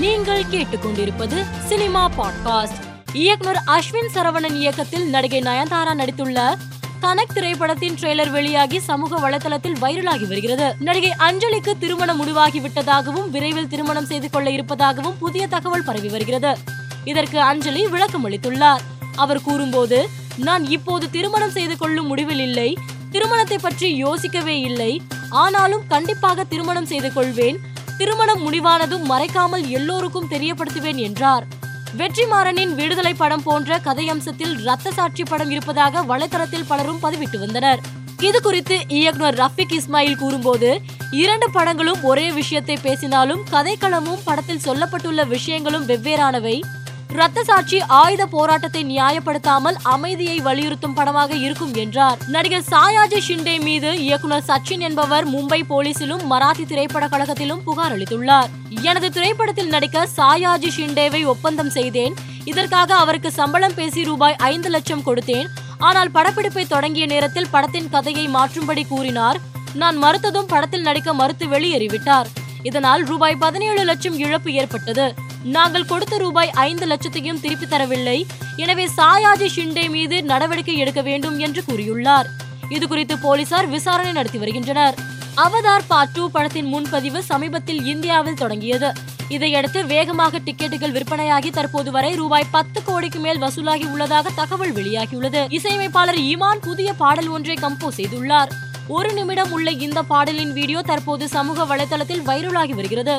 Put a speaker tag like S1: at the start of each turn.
S1: நீங்கள் கேட்டுக்கொண்டிருப்பது cinema podcast. இயக்குனர் அஸ்வின் சரவணன் இயக்கத்தில் நடிகை நயன்தாரா நடித்துள்ள கனெக்ட் திரைப்படத்தின் ட்ரெய்லர் வெளியாகி சமூக வலைதளத்தில் வைரலாகி வருகிறது. நடிகை அஞ்சலிக்கு திருமணம் முடிவாகி விட்டதாகவும் விரைவில் திருமணம் செய்து கொள்ள இருப்பதாகவும் புதிய தகவல் பரவி வருகிறது. இதற்கு அஞ்சலி விளக்கம் அளித்துள்ளார். அவர் கூறும்போது நான் இப்போது திருமணம் செய்து கொள்ளும் முடிவில் இல்லை. திருமணத்தை பற்றி யோசிக்கவே இல்லை. ஆனாலும் கண்டிப்பாக திருமணம் செய்து கொள்வேன். திருமணம் முடிவானதும் மறைக்காமல் எல்லோருக்கும் தெரியப்படுத்துவேன் என்றார். வெற்றிமாறனின் விடுதலை படம் போன்ற கதையம்சத்தில் ரத்த சாட்சி படம் இருப்பதாக வலைத்தளத்தில் பலரும் பதிவிட்டு வந்தனர். இது குறித்து இயக்குனர் ரஃபிக் இஸ்மாயில் கூறும்போது இரண்டு படங்களும் ஒரே விஷயத்தை பேசினாலும் கதைக்களமும் படத்தில் சொல்லப்பட்டுள்ள விஷயங்களும் வெவ்வேறானவை. ரத்த சாட்சி ஆயுத போராட்டத்தை நியாயப்படுத்தாமல் அமைதியை வலியுறுத்தும் படமாக இருக்கும் என்றார். நடிகர் சாயாஜி ஷிண்டே மீது இயக்குனர் சச்சின் என்பவர் மும்பை போலீசிலும் மராத்தி திரைப்பட கழகத்திலும் புகார் அளித்துள்ளார். எனது திரைப்படத்தில் நடிக்க சாயாஜி ஷிண்டேவை ஒப்பந்தம் செய்தேன். இதற்காக அவருக்கு சம்பளம் பேசி ரூபாய் ஐந்து லட்சம் கொடுத்தேன். ஆனால் படப்பிடிப்பை தொடங்கிய நேரத்தில் படத்தின் கதையை மாற்றும்படி கூறினார். நான் மறுத்ததும் படத்தில் நடிக்க மறுத்து வெளியேறிவிட்டார். இதனால் ரூபாய் பதினேழு லட்சம் இழப்பு ஏற்பட்டது. நாங்கள் கொடுத்த ரூபாய் ஐந்து லட்சத்தையும் திருப்பி தரவில்லை. எனவே சாயாஜி ஷிண்டே மீது நடவடிக்கை எடுக்க வேண்டும் என்று கூறியுள்ளார். இது குறித்து போலீசார் விசாரணை நடத்தி வருகின்றனர். அவதார் பார்ட் டூ படத்தின் முன்பதிவு சமீபத்தில் இந்தியாவில் தொடங்கியது. இதையடுத்து வேகமாக டிக்கெட்டுகள் விற்பனையாகி தற்போது வரை ரூபாய் பத்து கோடிக்கு மேல் வசூலாகி உள்ளதாக தகவல் வெளியாகியுள்ளது. இசையமைப்பாளர் இமான் புதிய பாடல் ஒன்றை கம்போஸ் செய்துள்ளார். ஒரு நிமிடம் உள்ள இந்த பாடலின் வீடியோ தற்போது சமூக வலைதளத்தில் வைரலாகி வருகிறது.